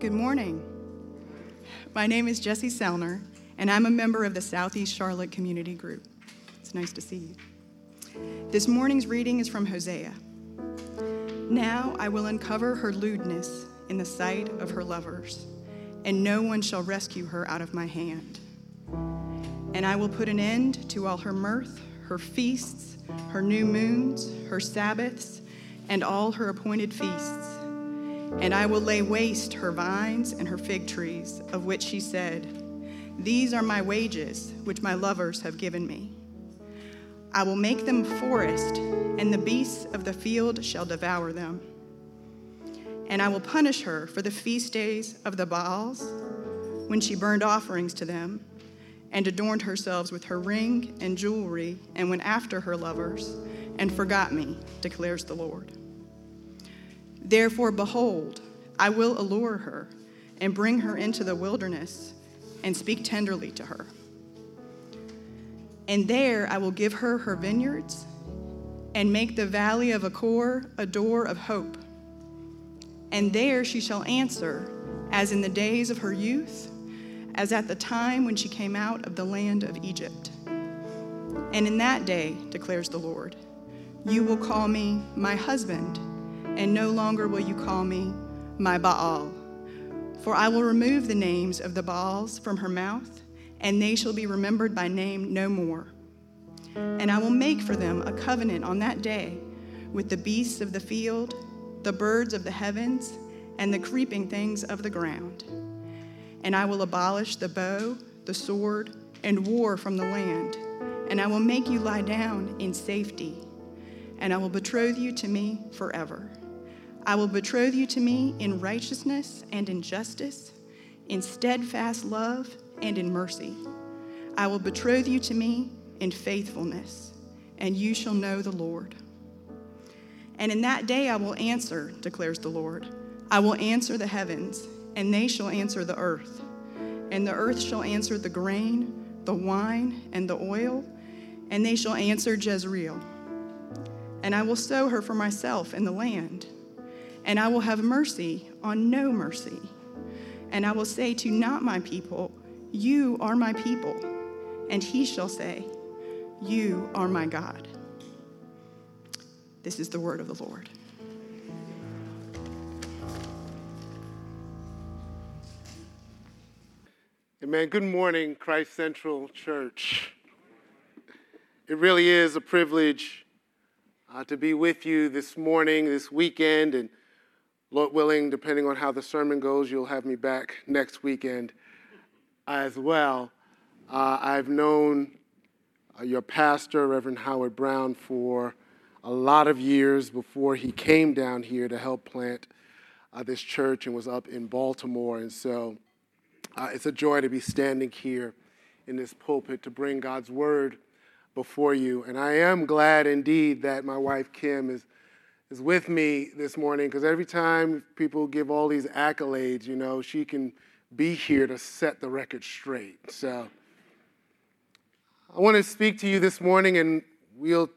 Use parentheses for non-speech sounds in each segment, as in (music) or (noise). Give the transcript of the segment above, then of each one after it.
Good morning. My name is Jessie Selner, and I'm a member of the Southeast Charlotte Community Group. It's nice to see you. This morning's reading is from Hosea. Now I will uncover her lewdness in the sight of her lovers, and no one shall rescue her out of my hand. And I will put an end to all her mirth, her feasts, her new moons, her Sabbaths, and all her appointed feasts. And I will lay waste her vines and her fig trees, of which she said, These are my wages, which my lovers have given me. I will make them a forest, and the beasts of the field shall devour them. And I will punish her for the feast days of the Baals, when she burned offerings to them, and adorned herself with her ring and jewelry, and went after her lovers, and forgot me, declares the Lord. Therefore, behold, I will allure her, and bring her into the wilderness, and speak tenderly to her. And there I will give her her vineyards and make the valley of Achor a door of hope. And there she shall answer, as in the days of her youth, as at the time when she came out of the land of Egypt. And in that day, declares the Lord, you will call me my husband, and no longer will you call me my Baal. For I will remove the names of the Baals from her mouth and they shall be remembered by name no more. And I will make for them a covenant on that day with the beasts of the field, the birds of the heavens, and the creeping things of the ground. And I will abolish the bow, the sword, and war from the land. And I will make you lie down in safety. And I will betroth you to me forever. I will betroth you to me in righteousness and in justice, in steadfast love and in mercy. I will betroth you to me in faithfulness, and you shall know the Lord. And in that day I will answer, declares the Lord. I will answer the heavens, and they shall answer the earth. And the earth shall answer the grain, the wine, and the oil, and they shall answer Jezreel. And I will sow her for myself in the land, and I will have mercy on no mercy. And I will say to not my people, you are my people. And he shall say, You are my God. This is the word of the Lord. Amen. Good morning, Christ Central Church. It really is a privilege uh, to be with you this morning, this weekend, and Lord willing, depending on how the sermon goes, you'll have me back next weekend as well. Uh, I've known uh, your pastor, Reverend Howard Brown, for a lot of years before he came down here to help plant uh, this church and was up in Baltimore. And so uh, it's a joy to be standing here in this pulpit to bring God's word before you. And I am glad indeed that my wife Kim is is with me this morning because every time people give all these accolades, you know, she can be here to set the record straight. So I want to speak to you this morning, and we'll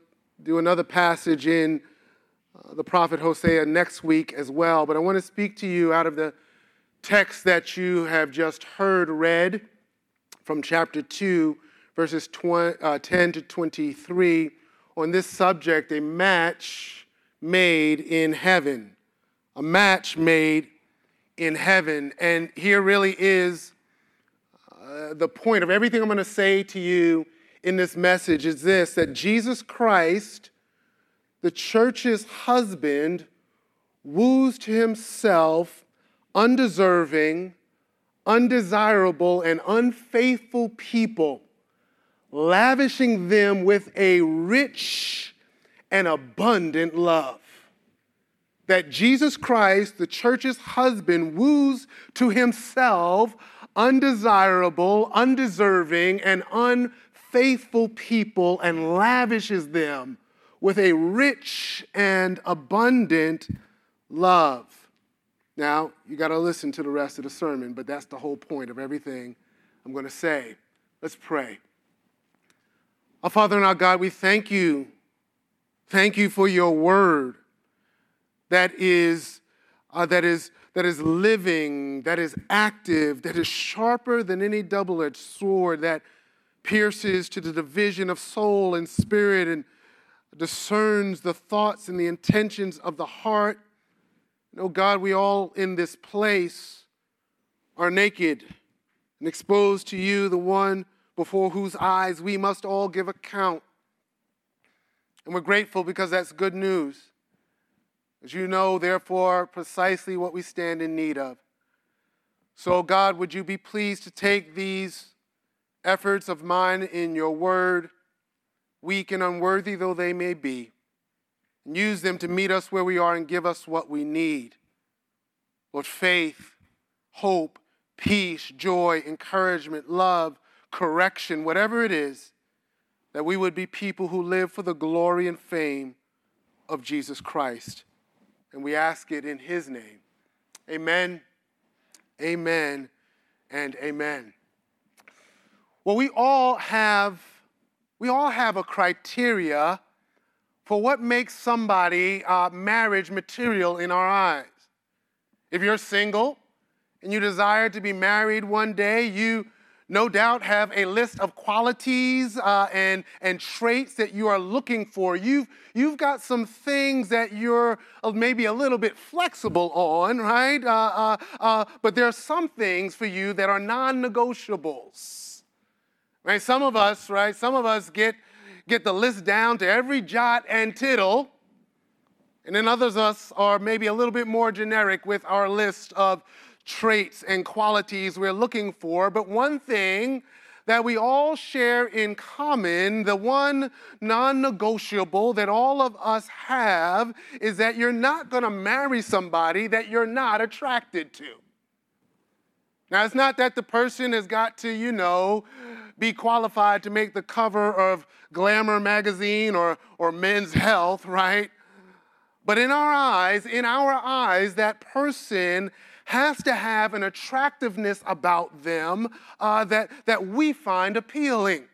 do another passage in uh, the prophet Hosea next week as well. But I want to speak to you out of the text that you have just heard read from chapter 2, verses 20, uh, 10 to 23, on this subject a match made in heaven. A match made in heaven. And here really is uh, the point of everything I'm going to say to you in this message is this that Jesus Christ, the church's husband, woos to himself undeserving, undesirable, and unfaithful people, lavishing them with a rich and abundant love that Jesus Christ, the church's husband, woos to himself undesirable, undeserving, and unfaithful people and lavishes them with a rich and abundant love. Now, you got to listen to the rest of the sermon, but that's the whole point of everything I'm going to say. Let's pray. Our Father and our God, we thank you. Thank you for your word that is, uh, that is that is living, that is active, that is sharper than any double edged sword, that pierces to the division of soul and spirit and discerns the thoughts and the intentions of the heart. Know, God, we all in this place are naked and exposed to you, the one before whose eyes we must all give account. And we're grateful because that's good news. As you know, therefore, precisely what we stand in need of. So, God, would you be pleased to take these efforts of mine in your word, weak and unworthy though they may be, and use them to meet us where we are and give us what we need. Lord, faith, hope, peace, joy, encouragement, love, correction, whatever it is, that we would be people who live for the glory and fame of Jesus Christ. And we ask it in his name. Amen, amen, and amen. Well, we all have we all have a criteria for what makes somebody uh, marriage material in our eyes. If you're single and you desire to be married one day, you no doubt have a list of qualities uh, and, and traits that you are looking for. You've, you've got some things that you're uh, maybe a little bit flexible on, right? Uh, uh, uh but there are some things for you that are non negotiables. Right? Some of us, right? Some of us get, get the list down to every jot and tittle. And then others of us are maybe a little bit more generic with our list of traits and qualities we're looking for. But one thing that we all share in common, the one non negotiable that all of us have, is that you're not to marry somebody that you're not attracted to. Now, it's not that the person has got to, you know, be qualified to make the cover of Glamour magazine or, or Men's Health, right? But in our eyes, in our eyes, that person has to have an attractiveness about them uh, that, that we find appealing.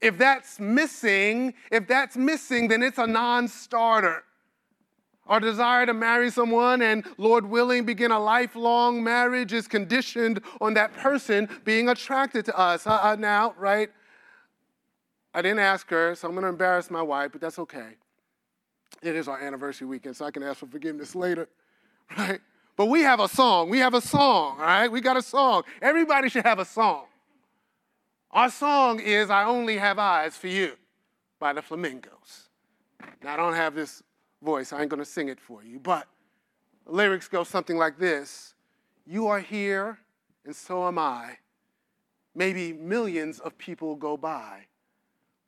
If that's missing, if that's missing, then it's a non starter. Our desire to marry someone and, Lord willing, begin a lifelong marriage is conditioned on that person being attracted to us. Uh, uh, now, right? I didn't ask her, so I'm going to embarrass my wife, but that's okay. It is our anniversary weekend, so I can ask for forgiveness later, (laughs) right? But we have a song. We have a song, all right? We got a song. Everybody should have a song. Our song is I Only Have Eyes for You by the Flamingos. Now, I don't have this voice. I ain't to sing it for you. But the lyrics go something like this You are here, and so am I. Maybe millions of people go by,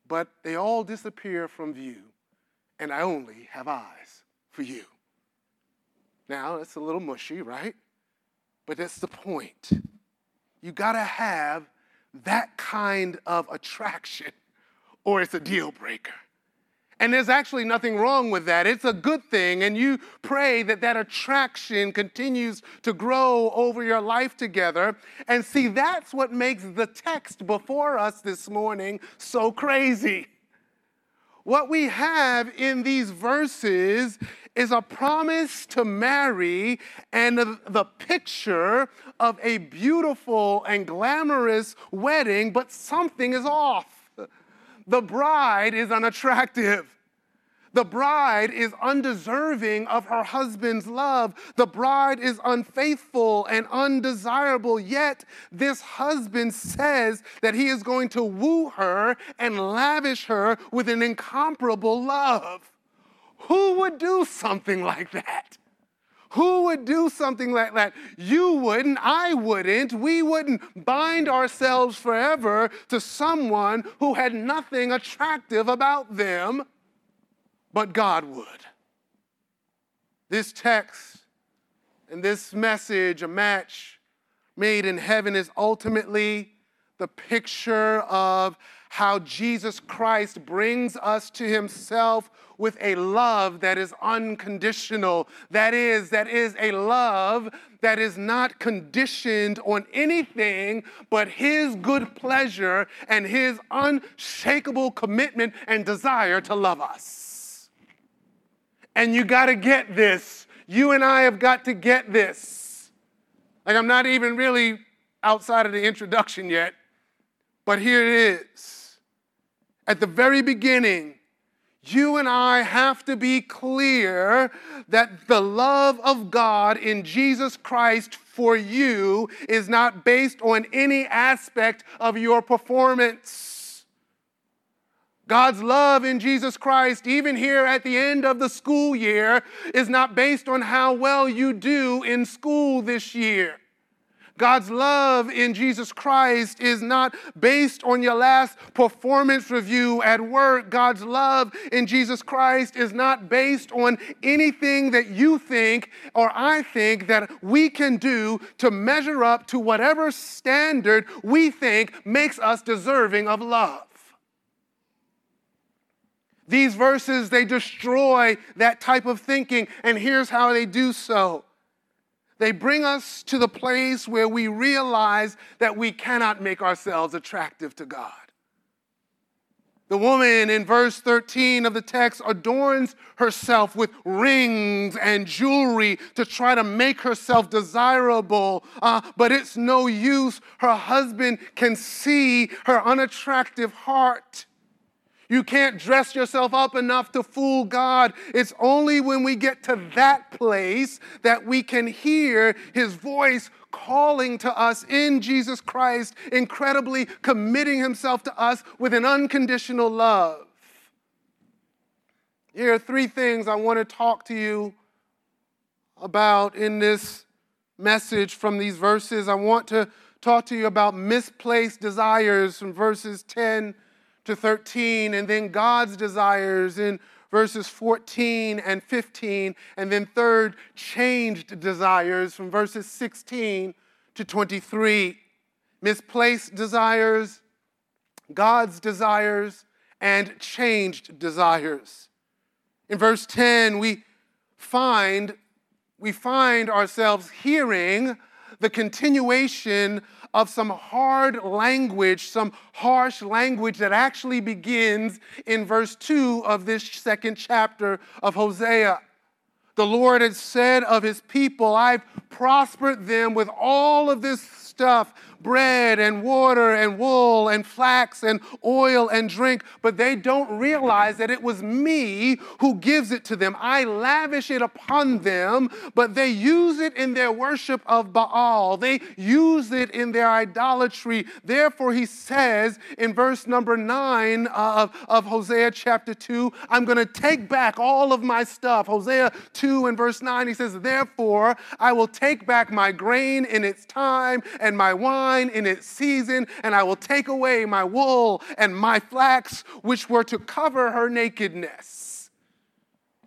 but they all disappear from view, and I only have eyes for you. Now, it's a little mushy, right? But that's the point. You got to have that kind of attraction, or it's a deal breaker. And there's actually nothing wrong with that. It's a good thing. And you pray that that attraction continues to grow over your life together. And see, that's what makes the text before us this morning so crazy. What we have in these verses is a promise to marry and the picture of a beautiful and glamorous wedding, but something is off the bride is unattractive. The bride is undeserving of her husband's love. The bride is unfaithful and undesirable. Yet, this husband says that he is going to woo her and lavish her with an incomparable love. Who would do something like that? Who would do something like that? You wouldn't, I wouldn't. We wouldn't bind ourselves forever to someone who had nothing attractive about them, but God would. This text and this message, a match made in heaven, is ultimately the picture of how Jesus Christ brings us to himself with a love that is unconditional. That is, that is a love that is not conditioned on anything but his good pleasure and his unshakable commitment and desire to love us. And you got to get this you and I have got to get this. Like, I'm not even really outside of the introduction yet, but here it is. At the very beginning, you and I have to be clear that the love of God in Jesus Christ for you is not based on any aspect of your performance. God's love in Jesus Christ, even here at the end of the school year, is not based on how well you do in school this year. God's love in Jesus Christ is not based on your last performance review at work. God's love in Jesus Christ is not based on anything that you think or I think that we can do to measure up to whatever standard we think makes us deserving of love. These verses, they destroy that type of thinking, and here's how they do so. They bring us to the place where we realize that we cannot make ourselves attractive to God. The woman in verse 13 of the text adorns herself with rings and jewelry to try to make herself desirable, uh, but it's no use. Her husband can see her unattractive heart. You can't dress yourself up enough to fool God. It's only when we get to that place that we can hear His voice calling to us in Jesus Christ, incredibly committing Himself to us with an unconditional love. Here are three things I want to talk to you about in this message from these verses. I want to talk to you about misplaced desires from verses 10 to 13, and then God's desires in verses 14 and 15, and then third, changed desires from verses 16 to 23. Misplaced desires, God's desires, and changed desires. In verse 10, we find, we find ourselves hearing the continuation of some hard language, some harsh language that actually begins in verse 2 of this second chapter of Hosea. The Lord had said of his people, I've prospered them with all of this stuff bread and water and wool and flax and oil and drink, but they don't realize that it was me who gives it to them. I lavish it upon them, but they use it in their worship of Baal. They use it in their idolatry. Therefore, he says in verse number nine of, of Hosea chapter 2, I'm going to take back all of my stuff. Hosea 2 and verse 9, he says, Therefore, I will take back my grain in its time and my wine wine in its season, and I will take away my wool and my flax, which were to cover her nakedness.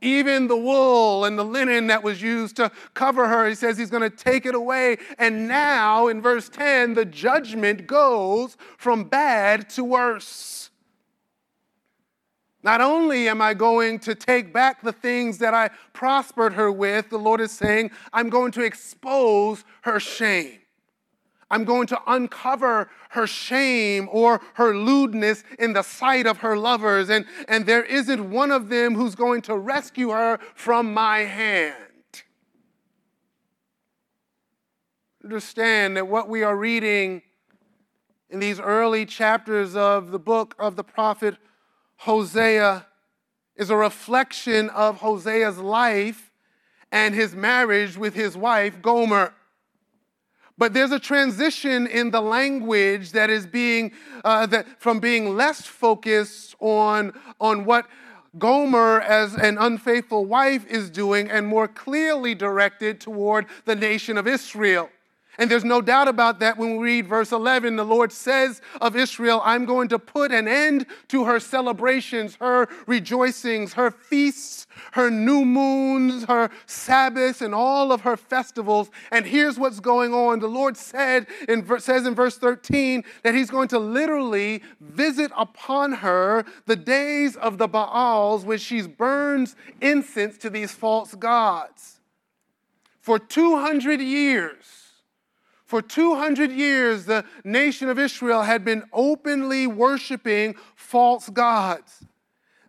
Even the wool and the linen that was used to cover her, he says he's going to take it away. And now, in verse 10, the judgment goes from bad to worse. Not only am I going to take back the things that I prospered her with, the Lord is saying, I'm going to expose her shame. I'm going to uncover her shame or her lewdness in the sight of her lovers, and, and there isn't one of them who's going to rescue her from my hand. Understand that what we are reading in these early chapters of the book of the prophet Hosea is a reflection of Hosea's life and his marriage with his wife Gomer. But there's a transition in the language that is being, uh, that from being less focused on, on what Gomer, as an unfaithful wife, is doing and more clearly directed toward the nation of Israel. And there's no doubt about that when we read verse 11. The Lord says of Israel, I'm going to put an end to her celebrations, her rejoicings, her feasts, her new moons, her Sabbaths, and all of her festivals. And here's what's going on. The Lord said in, says in verse 13 that He's going to literally visit upon her the days of the Baals when she burns incense to these false gods. For 200 years, for 200 years, the nation of Israel had been openly worshiping false gods.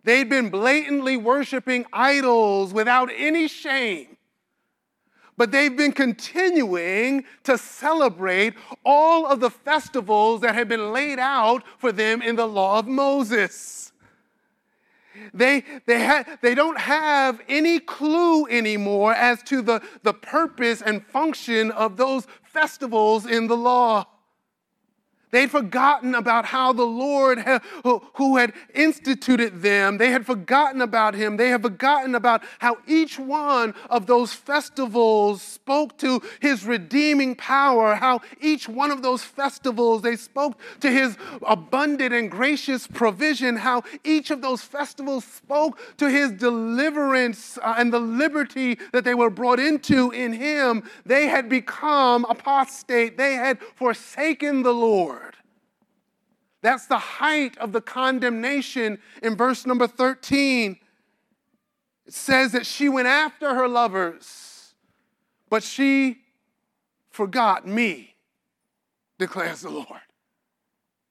They'd been blatantly worshiping idols without any shame. but they've been continuing to celebrate all of the festivals that had been laid out for them in the law of Moses. They, they, ha- they don't have any clue anymore as to the, the purpose and function of those festivals in the law. They'd forgotten about how the Lord who had instituted them, they had forgotten about him. They had forgotten about how each one of those festivals spoke to his redeeming power, how each one of those festivals they spoke to his abundant and gracious provision, how each of those festivals spoke to his deliverance uh, and the liberty that they were brought into in him. They had become apostate. They had forsaken the Lord. That's the height of the condemnation in verse number 13. It says that she went after her lovers, but she forgot me, declares the Lord.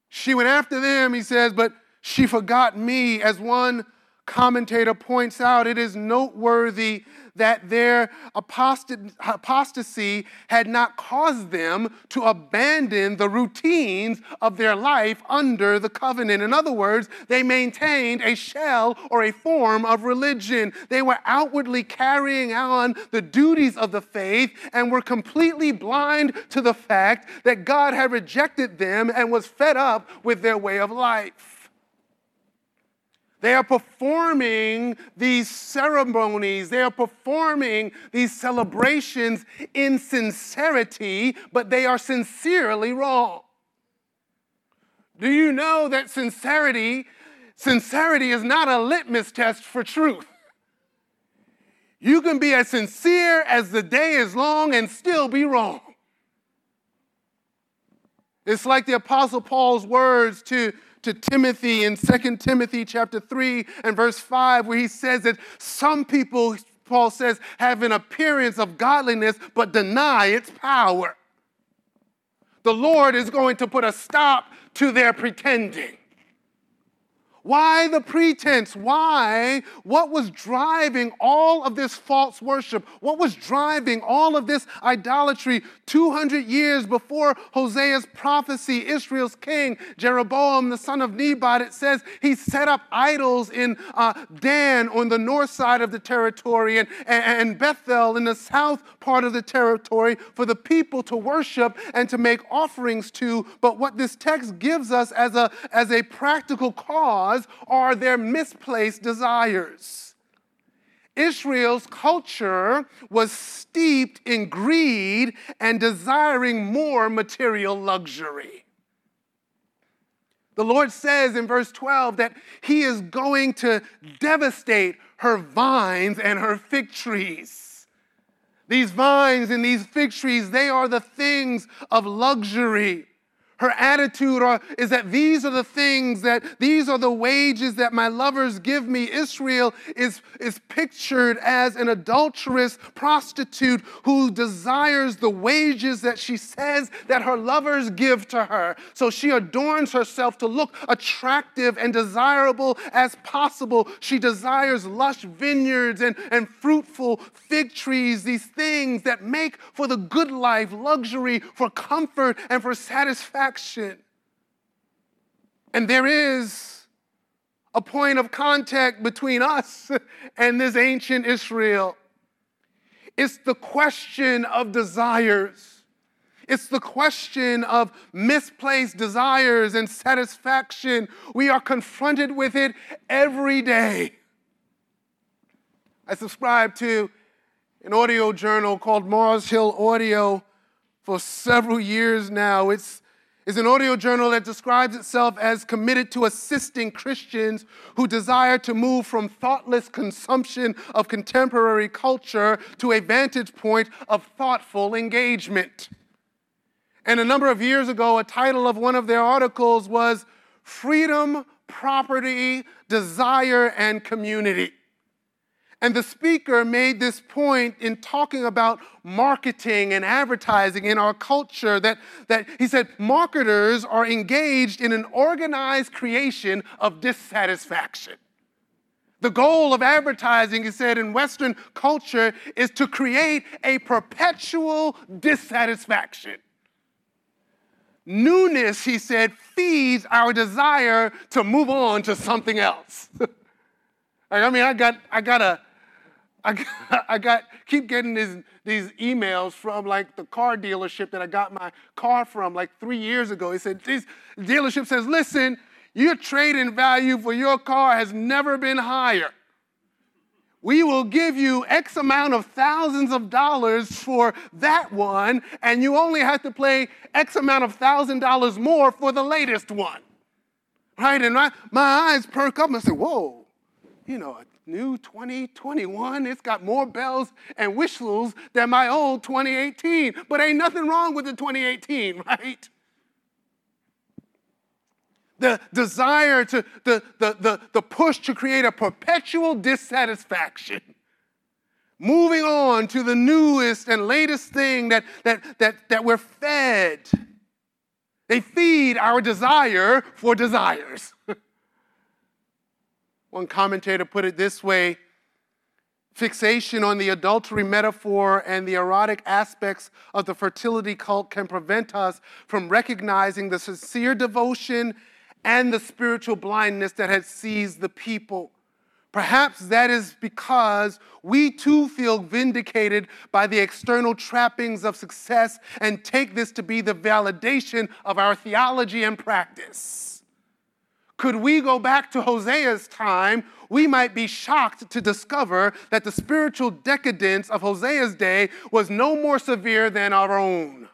She went after them, he says, but she forgot me. As one commentator points out, it is noteworthy that their apostasy had not caused them to abandon the routines of their life under the covenant. In other words, they maintained a shell or a form of religion. They were outwardly carrying on the duties of the faith and were completely blind to the fact that God had rejected them and was fed up with their way of life. They are performing these ceremonies, they are performing these celebrations in sincerity, but they are sincerely wrong. Do you know that sincerity, sincerity is not a litmus test for truth? You can be as sincere as the day is long and still be wrong. It's like the Apostle Paul's words to to Timothy in 2 Timothy chapter 3 and verse 5, where he says that some people, Paul says, have an appearance of godliness but deny its power. The Lord is going to put a stop to their pretending. Why the pretense? Why? What was driving all of this false worship? What was driving all of this idolatry 200 years before Hosea's prophecy? Israel's king, Jeroboam, the son of Nebat, it says he set up idols in uh, Dan on the north side of the territory and, and Bethel in the south part of the territory for the people to worship and to make offerings to. But what this text gives us as a, as a practical cause are their misplaced desires. Israel's culture was steeped in greed and desiring more material luxury. The Lord says in verse 12 that He is going to devastate her vines and her fig trees. These vines and these fig trees, they are the things of luxury. Her attitude is that these are the things that, these are the wages that my lovers give me. Israel is, is pictured as an adulterous prostitute who desires the wages that she says that her lovers give to her. So she adorns herself to look attractive and desirable as possible. She desires lush vineyards and, and fruitful fig trees, these things that make for the good life, luxury, for comfort, and for satisfaction action. And there is a point of contact between us (laughs) and this ancient Israel. It's the question of desires. It's the question of misplaced desires and satisfaction. We are confronted with it every day. I subscribe to an audio journal called Mars Hill Audio for several years now. It's is an audio journal that describes itself as committed to assisting Christians who desire to move from thoughtless consumption of contemporary culture to a vantage point of thoughtful engagement. And a number of years ago, a title of one of their articles was Freedom, Property, Desire, and Community. And the speaker made this point in talking about marketing and advertising in our culture that, that he said marketers are engaged in an organized creation of dissatisfaction. The goal of advertising, he said, in Western culture is to create a perpetual dissatisfaction. Newness, he said, feeds our desire to move on to something else. (laughs) I mean, I got, I got a, I got, (laughs) I got, keep getting these, these emails from like the car dealership that I got my car from like three years ago. He said, this dealership says, listen, your trading value for your car has never been higher. We will give you X amount of thousands of dollars for that one, and you only have to pay X amount of thousand dollars more for the latest one. Right? And my, my eyes perk up and I say, whoa, you know, a new 2021, it's got more bells and whistles than my old 2018. But ain't nothing wrong with the 2018, (laughs) right? the desire to, the, the, the, the push to create a perpetual dissatisfaction. Moving on to the newest and latest thing that, that, that, that we're fed. They feed our desire for desires. (laughs) One commentator put it this way Fixation on the adultery metaphor and the erotic aspects of the fertility cult can prevent us from recognizing the sincere devotion and the spiritual blindness that had seized the people. Perhaps that is because we too feel vindicated by the external trappings of success and take this to be the validation of our theology and practice. Could we go back to Hosea's time, we might be shocked to discover that the spiritual decadence of Hosea's day was no more severe than our own.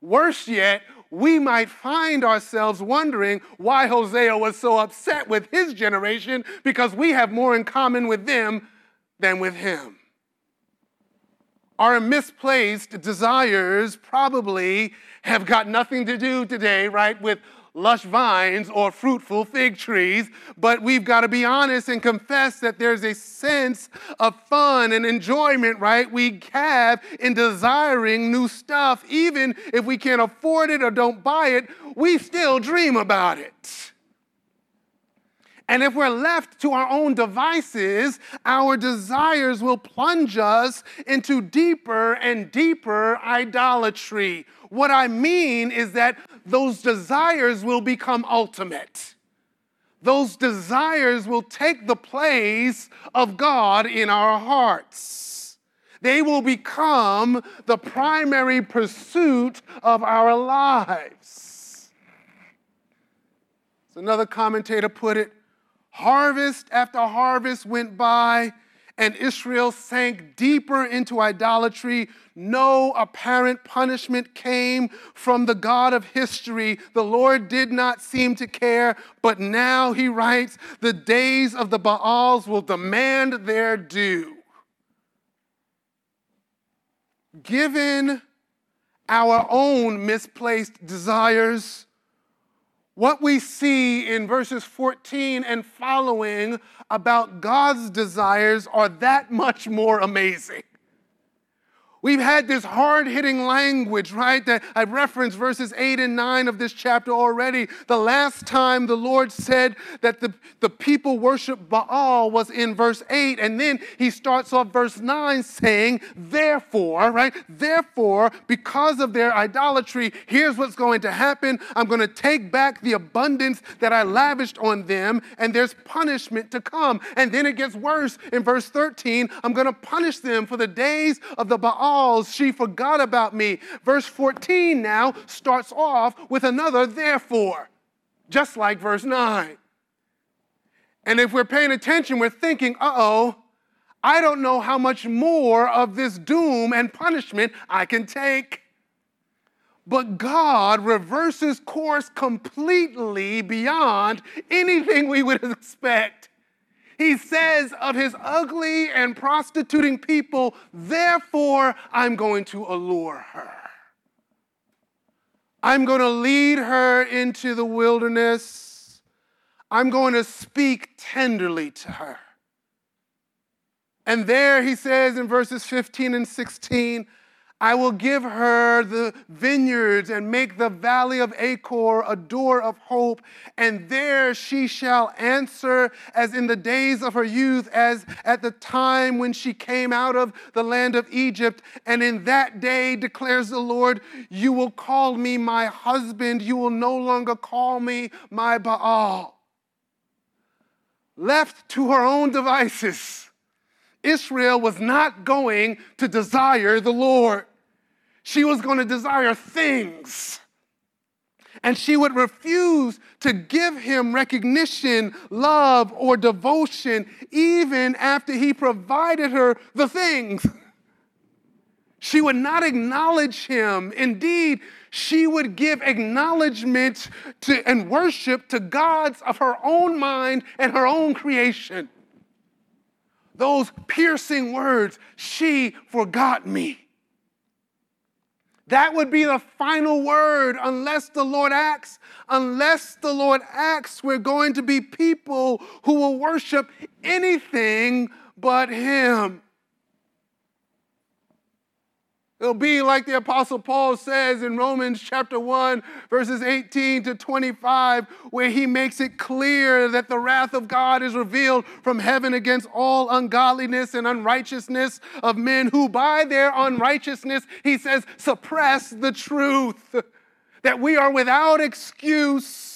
Worse yet, we might find ourselves wondering why Hosea was so upset with his generation because we have more in common with them than with him. Our misplaced desires probably have got nothing to do today, right, with lush vines or fruitful fig trees, but we've got to be honest and confess that there's a sense of fun and enjoyment, right? We have in desiring new stuff. Even if we can't afford it or don't buy it, we still dream about it. And if we're left to our own devices, our desires will plunge us into deeper and deeper idolatry. What I mean is that those desires will become ultimate. Those desires will take the place of God in our hearts. They will become the primary pursuit of our lives. As another commentator put it harvest after harvest went by, and Israel sank deeper into idolatry, no apparent punishment came from the God of history. The Lord did not seem to care, but now he writes, the days of the Baals will demand their due. Given our own misplaced desires, what we see in verses 14 and following about God's desires are that much more amazing. We've had this hard hitting language, right? That I've referenced verses 8 and 9 of this chapter already. The last time the Lord said that the, the people worship Baal was in verse 8. And then he starts off verse 9 saying, Therefore, right? Therefore, because of their idolatry, here's what's going to happen. I'm going to take back the abundance that I lavished on them, and there's punishment to come. And then it gets worse in verse 13. I'm going to punish them for the days of the Baal she forgot about me. Verse 14 now starts off with another therefore, just like verse 9. And if we're paying attention, we're thinking, uh oh, I don't know how much more of this doom and punishment I can take. But God reverses course completely beyond anything we would (laughs) expect. He says of his ugly and prostituting people, therefore I'm going to allure her. I'm going to lead her into the wilderness. I'm going to speak tenderly to her. And there he says in verses 15 and 16, I will give her the vineyards and make the valley of Achor a door of hope, and there she shall answer as in the days of her youth, as at the time when she came out of the land of Egypt. And in that day, declares the Lord, you will call me my husband, you will no longer call me my Baal. Left to her own devices Israel was not going to desire the Lord. She was going to desire things. And she would refuse to give him recognition, love, or devotion, even after he provided her the things. She would not acknowledge him. Indeed, she would give acknowledgement to, and worship to gods of her own mind and her own creation those piercing words, she forgot me. That would be the final word unless the Lord acts. Unless the Lord acts, we're going to be people who will worship anything but Him. It'll be like the Apostle Paul says in Romans chapter 1, verses 18 to 25, where he makes it clear that the wrath of God is revealed from heaven against all ungodliness and unrighteousness of men who, by their unrighteousness, he says, suppress the truth, that we are without excuse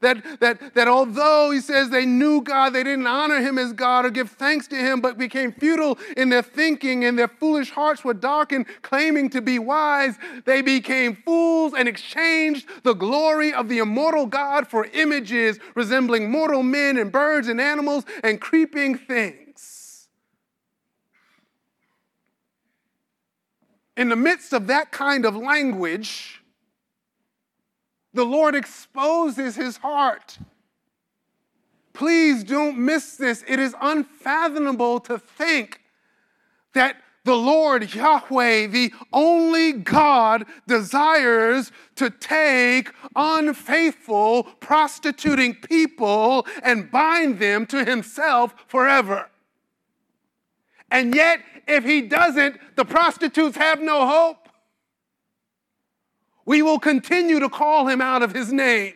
that, that, that although he says they knew God, they didn't honor him as God or give thanks to him, but became futile in their thinking and their foolish hearts were darkened, claiming to be wise. They became fools and exchanged the glory of the immortal God for images resembling mortal men and birds and animals and creeping things. In the midst of that kind of language, the Lord exposes his heart. Please don't miss this. It is unfathomable to think that the Lord Yahweh, the only God, desires to take unfaithful, prostituting people and bind them to himself forever. And yet, if he doesn't, the prostitutes have no hope. We will continue to call him out of his name.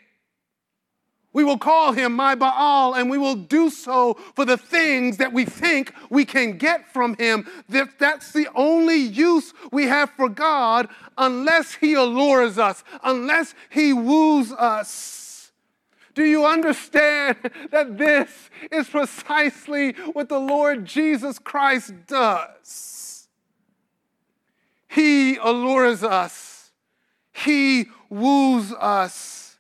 We will call him my Baal, and we will do so for the things that we think we can get from him. That that's the only use we have for God unless he allures us, unless he woos us. Do you understand (laughs) that this is precisely what the Lord Jesus Christ does? He allures us he woos us.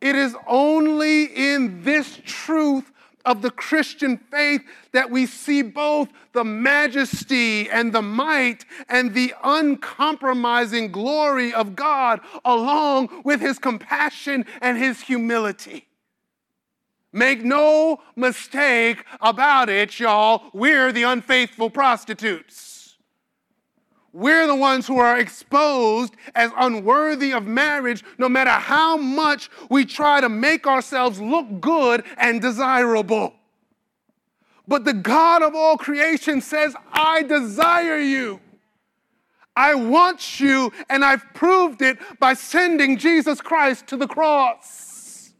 It is only in this truth of the Christian faith that we see both the majesty and the might and the uncompromising glory of God along with his compassion and his humility. Make no mistake about it, y'all, we're the unfaithful prostitutes. We're the ones who are exposed as unworthy of marriage, no matter how much we try to make ourselves look good and desirable. But the God of all creation says, I desire you. I want you, and I've proved it by sending Jesus Christ to the cross.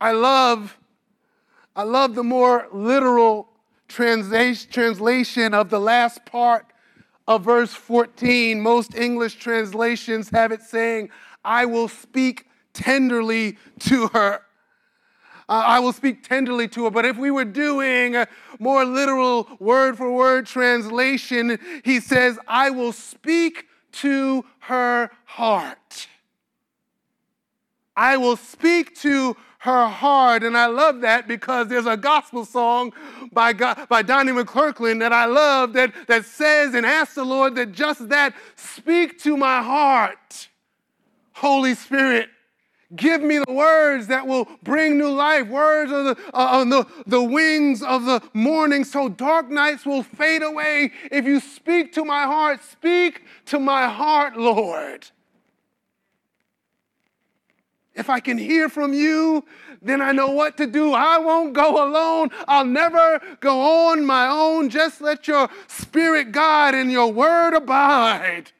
I love, I love the more literal translation of the last part of verse 14. Most English translations have it saying, I will speak tenderly to her. Uh, I will speak tenderly to her. But if we were doing a more literal word for word translation, he says, I will speak to her heart. I will speak to her heart. And I love that because there's a gospel song by, God, by Donnie McClurkin that I love that, that says and asks the Lord that just that speak to my heart. Holy Spirit, give me the words that will bring new life, words of the, uh, on the, the wings of the morning, so dark nights will fade away. If you speak to my heart, speak to my heart, Lord. If I can hear from you, then I know what to do. I won't go alone. I'll never go on my own. Just let your spirit guide and your word abide.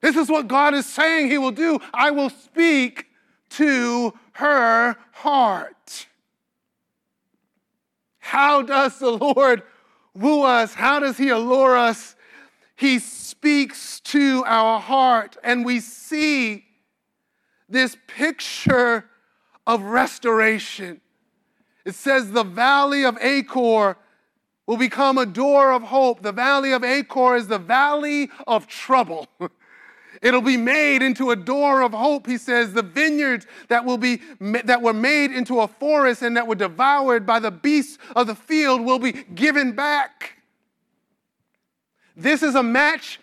This is what God is saying He will do. I will speak to her heart. How does the Lord woo us? How does He allure us? He speaks to our heart, and we see this picture of restoration. It says the valley of Achor will become a door of hope. The valley of Achor is the valley of trouble. (laughs) It'll be made into a door of hope, he says. The vineyards that will be that were made into a forest and that were devoured by the beasts of the field will be given back. This is a match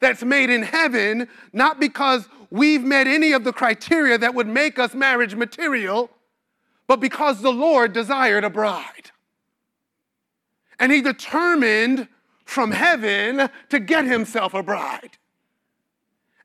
that's made in heaven, not because we've met any of the criteria that would make us marriage material, but because the Lord desired a bride. And he determined from heaven to get himself a bride.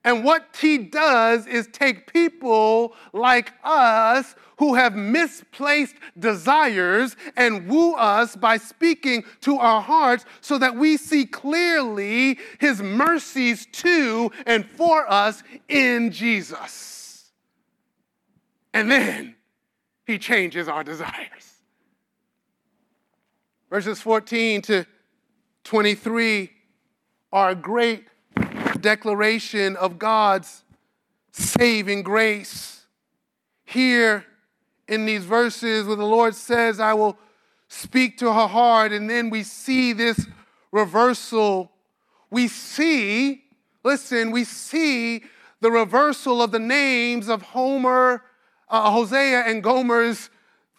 And what he does is take people like us who have misplaced desires and woo us by speaking to our hearts so that we see clearly his mercies to and for us in Jesus. And then he changes our desires. Verses 14 to 23 are a great declaration of God's saving grace. Here in these verses, where the Lord says, I will speak to her heart, and then we see this reversal. We see, listen, we see the reversal of the names of Homer, uh, Hosea, and Gomer's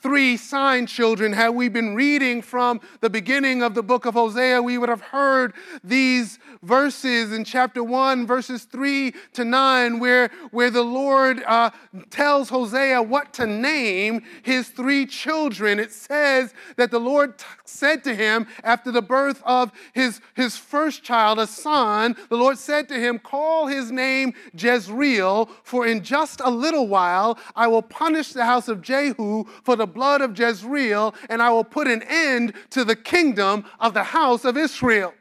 three sign children. Had we been reading from the beginning of the book of Hosea, we would have heard these verses in chapter 1, verses 3 to 9, where, where the Lord uh, tells Hosea what to name his three children. It says that the Lord t- said to him after the birth of his, his first child, a son, the Lord said to him, Call his name Jezreel, for in just a little while I will punish the house of Jehu for the blood of Jezreel, and I will put an end to the kingdom of the house of Israel.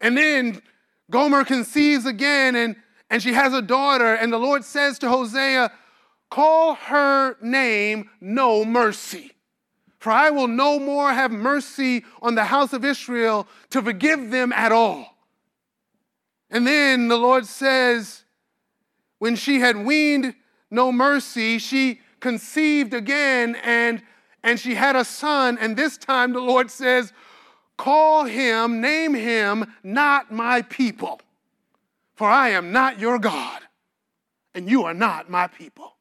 And then Gomer conceives again, and, and she has a daughter, and the Lord says to Hosea, Call her name No Mercy. For I will no more have mercy on the house of Israel to forgive them at all. And then the Lord says, when she had weaned no mercy, she conceived again and, and she had a son. And this time the Lord says, Call him, name him, not my people. For I am not your God, and you are not my people.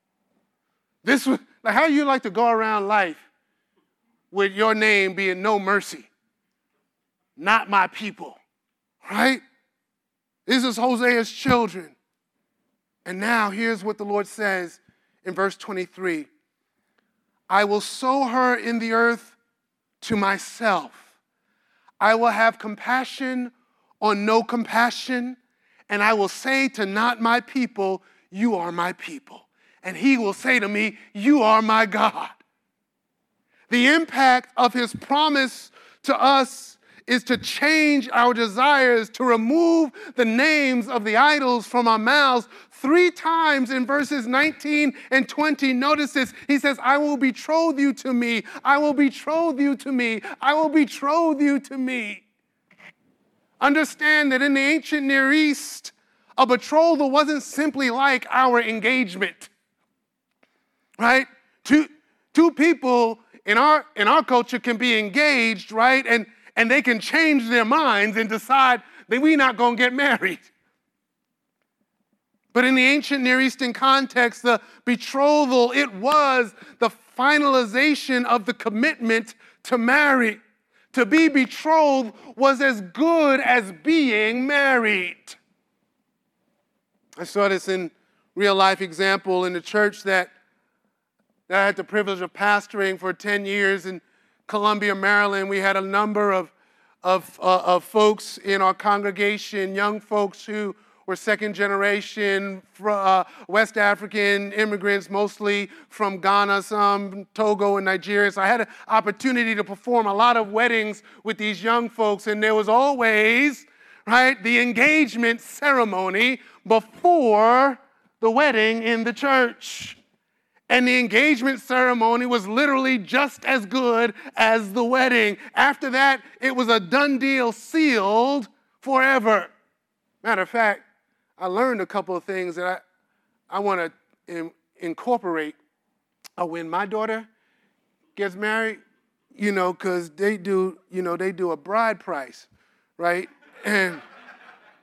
This was like how you like to go around life with your name being no mercy, not my people, right? This is Hosea's children. And now here's what the Lord says in verse 23 I will sow her in the earth to myself. I will have compassion on no compassion, and I will say to not my people, You are my people. And he will say to me, You are my God. The impact of his promise to us is to change our desires, to remove the names of the idols from our mouths, Three times in verses 19 and 20, notice this. He says, I will betroth you to me. I will betroth you to me. I will betroth you to me. Understand that in the ancient Near East, a betrothal wasn't simply like our engagement, right? Two, two people in our, in our culture can be engaged, right? And, and they can change their minds and decide that we're not going to get married. But in the ancient Near Eastern context, the betrothal, it was the finalization of the commitment to marry. To be betrothed was as good as being married. I saw this in real life example in the church that, that I had the privilege of pastoring for 10 years in Columbia, Maryland. We had a number of, of, uh, of folks in our congregation, young folks who were second generation uh, West African immigrants, mostly from Ghana, some Togo and Nigeria. So I had an opportunity to perform a lot of weddings with these young folks, and there was always, right, the engagement ceremony before the wedding in the church. And the engagement ceremony was literally just as good as the wedding. After that, it was a done deal, sealed forever. Matter of fact, I learned a couple of things that I, I want to in, incorporate uh, when my daughter gets married, you know, because they do, you know, they do a bride price, right? And,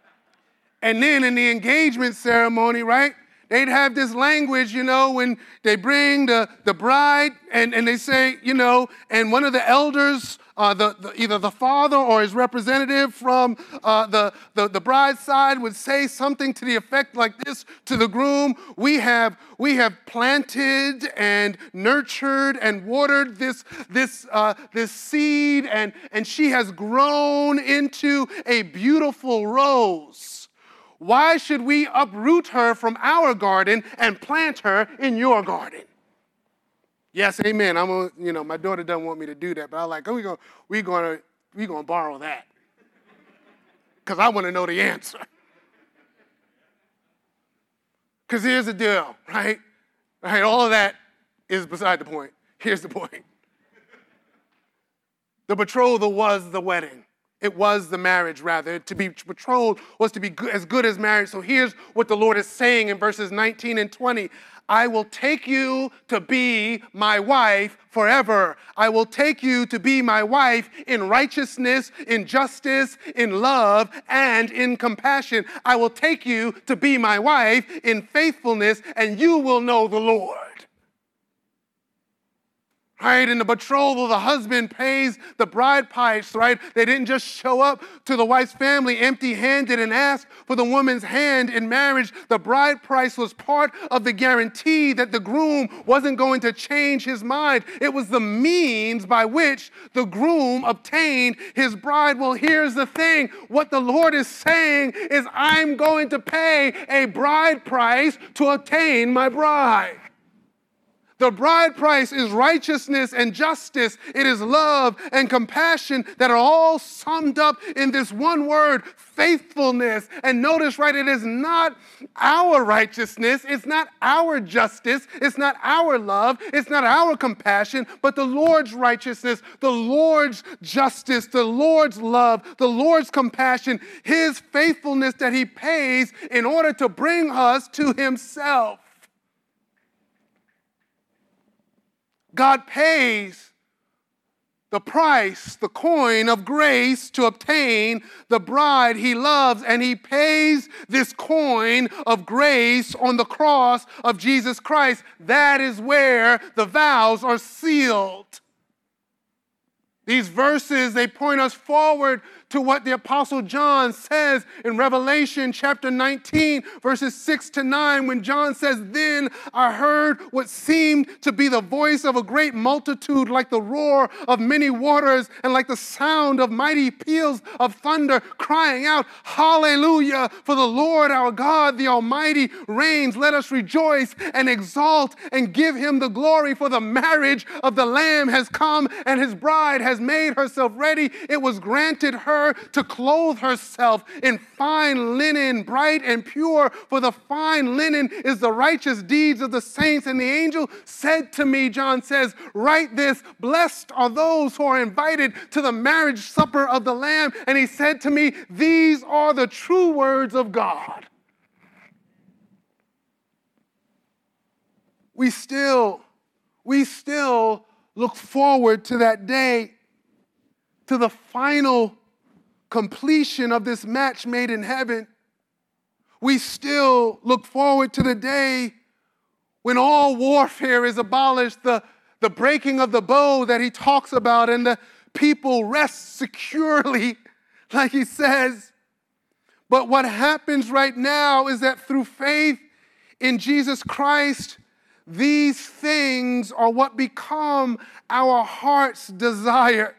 (clears throat) and then in the engagement ceremony, right? They'd have this language, you know, when they bring the, the bride and, and they say, you know, and one of the elders, uh, the, the, either the father or his representative from uh, the, the, the bride's side would say something to the effect like this to the groom We have, we have planted and nurtured and watered this, this, uh, this seed, and, and she has grown into a beautiful rose. Why should we uproot her from our garden and plant her in your garden? Yes, amen. I'm a, you know, my daughter doesn't want me to do that, but I'm like, oh, we're going we gonna, we gonna borrow that. Because I want to know the answer. Because here's the deal, right? Right, all of that is beside the point. Here's the point. The betrothal was the wedding. It was the marriage, rather. To be betrothed was to be good, as good as marriage. So here's what the Lord is saying in verses 19 and 20 I will take you to be my wife forever. I will take you to be my wife in righteousness, in justice, in love, and in compassion. I will take you to be my wife in faithfulness, and you will know the Lord. Right? In the betrothal, the husband pays the bride price, right? They didn't just show up to the wife's family empty handed and ask for the woman's hand in marriage. The bride price was part of the guarantee that the groom wasn't going to change his mind. It was the means by which the groom obtained his bride. Well, here's the thing what the Lord is saying is, I'm going to pay a bride price to obtain my bride. The bride price is righteousness and justice. It is love and compassion that are all summed up in this one word, faithfulness. And notice, right, it is not our righteousness, it's not our justice, it's not our love, it's not our compassion, but the Lord's righteousness, the Lord's justice, the Lord's love, the Lord's compassion, His faithfulness that He pays in order to bring us to Himself. God pays the price, the coin of grace to obtain the bride he loves, and he pays this coin of grace on the cross of Jesus Christ. That is where the vows are sealed. These verses, they point us forward to what the Apostle John says in Revelation chapter 19, verses 6 to 9, when John says, Then I heard what seemed to be the voice of a great multitude, like the roar of many waters, and like the sound of mighty peals of thunder, crying out, Hallelujah! For the Lord our God, the Almighty, reigns. Let us rejoice and exalt and give him the glory, for the marriage of the Lamb has come, and his bride has made herself ready. It was granted her her to clothe herself in fine linen, bright and pure, for the fine linen is the righteous deeds of the saints. And the angel said to me, John says, Write this, blessed are those who are invited to the marriage supper of the Lamb. And he said to me, These are the true words of God. We still, we still look forward to that day, to the final completion of this match made in heaven, we still look forward to the day when all warfare is abolished, the, the breaking of the bow that he talks about, and the people rest securely, (laughs) like he says. But what happens right now is that through faith in Jesus Christ, these things are what become our heart's desire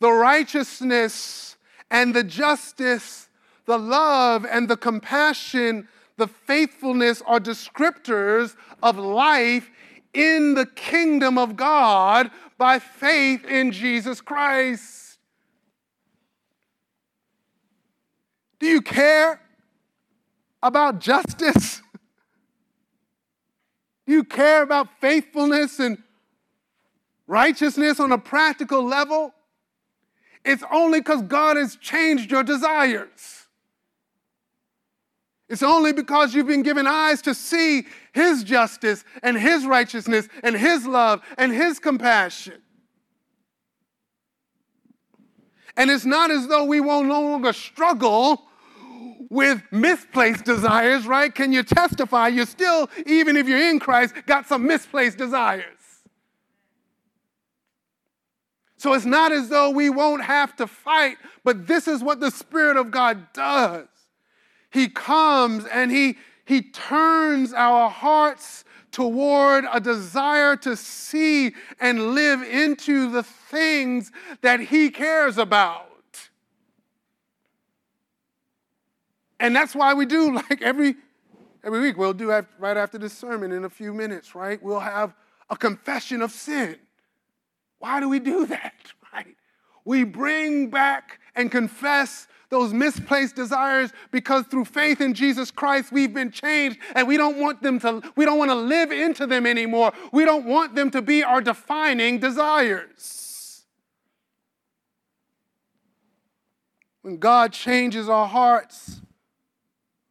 the righteousness and the justice, the love and the compassion, the faithfulness are descriptors of life in the kingdom of God by faith in Jesus Christ. Do you care about justice? (laughs) Do you care about faithfulness and righteousness on a practical level? It's only because God has changed your desires. It's only because you've been given eyes to see His justice and His righteousness and His love and His compassion. And it's not as though we will no longer struggle with misplaced desires, right? Can you testify? You're still, even if you're in Christ, got some misplaced desires. So it's not as though we won't have to fight, but this is what the Spirit of God does. He comes and He, he turns our hearts toward a desire to see and live into the things that He cares about. And that's why we do (laughs) like every every week. We'll do right after this sermon in a few minutes, right? We'll have a confession of sin. Why do we do (laughs) that? Right? We bring back and confess those misplaced desires because through faith in Jesus Christ we've been changed and we don't want them to we don't want to live into them anymore. We don't want them to be our defining desires. When God changes our hearts,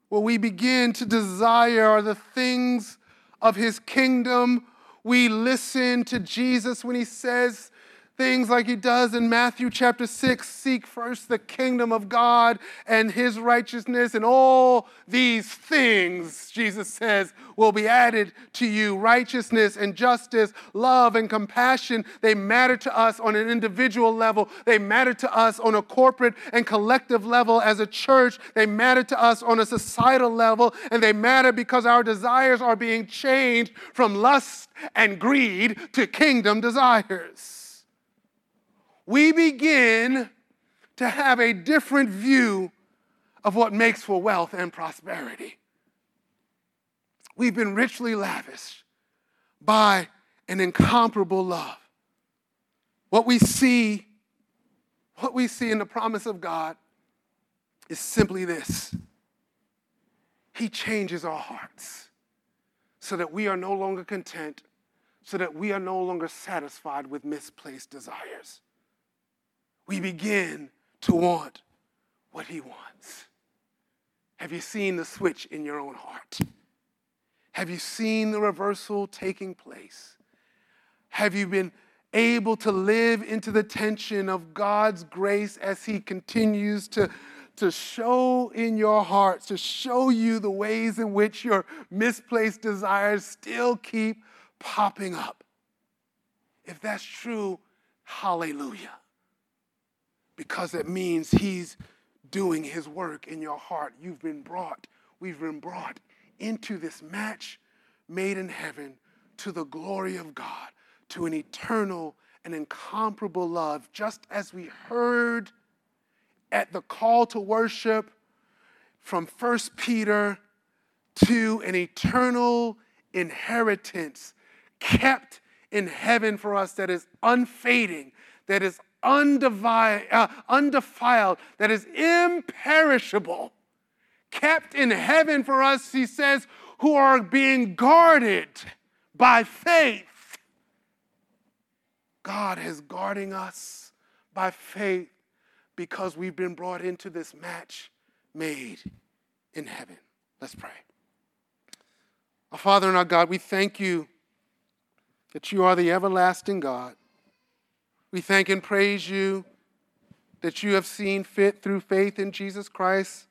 what we begin to desire the things of his kingdom. We listen to Jesus when he says, things like he does in Matthew chapter 6 seek first the kingdom of God and his righteousness, and all these things, Jesus says, will be added to you. Righteousness and justice, love and compassion, they matter to us on an individual level, they matter to us on a corporate and collective level. As a church, they matter to us on a societal level, and they matter because our desires are being changed from lust and greed to kingdom desires we begin to have a different view of what makes for wealth and prosperity. We've been richly lavished by an incomparable love. What we see, what we see in the promise of God is simply this. He changes our hearts so that we are no longer content, so that we are no longer satisfied with misplaced desires we begin to want what He wants. Have you seen the switch in your own heart? Have you seen the reversal taking place? Have you been able to live into the tension of God's grace as He continues to, to show in your hearts, to show you the ways in which your misplaced desires still keep popping up? If that's true, hallelujah because it means He's doing His work in your heart. You've been brought, we've been brought into this match made in heaven to the glory of God, to an eternal and incomparable love, just as we heard at the call to worship from 1 Peter to an eternal inheritance kept in heaven for us that is unfading, that is undefiled, uh, undefiled, that is imperishable, kept in heaven for us, he says, who are being guarded by faith. God is guarding us by faith because we've been brought into this match made in heaven. Let's pray. Our Father and our God, we thank you that you are the everlasting God we thank and praise you that you have seen fit through faith in Jesus Christ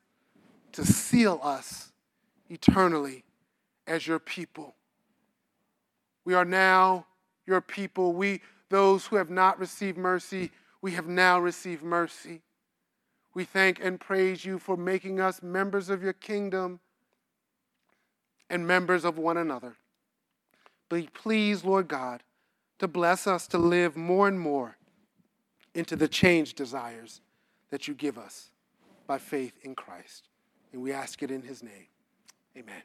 to seal us eternally as your people. We are now your people. We, those who have not received mercy, we have now received mercy. We thank and praise you for making us members of your kingdom and members of one another. Be pleased, Lord God, to bless us to live more and more into the changed desires that you give us. by faith in Christ. And we ask it in his name. Amen.